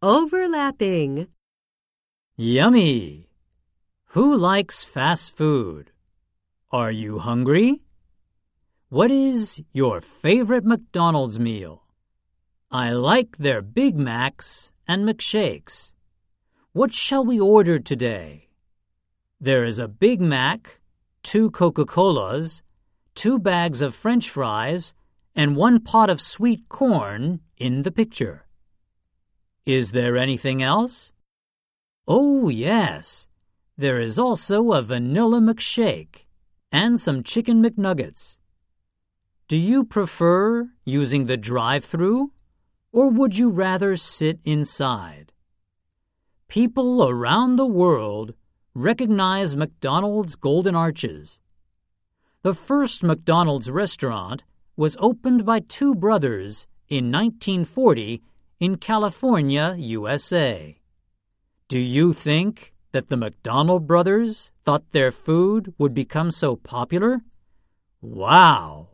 Overlapping. Yummy! Who likes fast food? Are you hungry? What is your favorite McDonald's meal? I like their Big Macs and McShakes. What shall we order today? There is a Big Mac, two Coca Colas, two bags of French fries, and one pot of sweet corn in the picture. Is there anything else? Oh, yes. There is also a vanilla McShake and some chicken McNuggets. Do you prefer using the drive through or would you rather sit inside? People around the world recognize McDonald's Golden Arches. The first McDonald's restaurant was opened by two brothers in 1940 in California, USA. Do you think that the McDonald brothers thought their food would become so popular? Wow!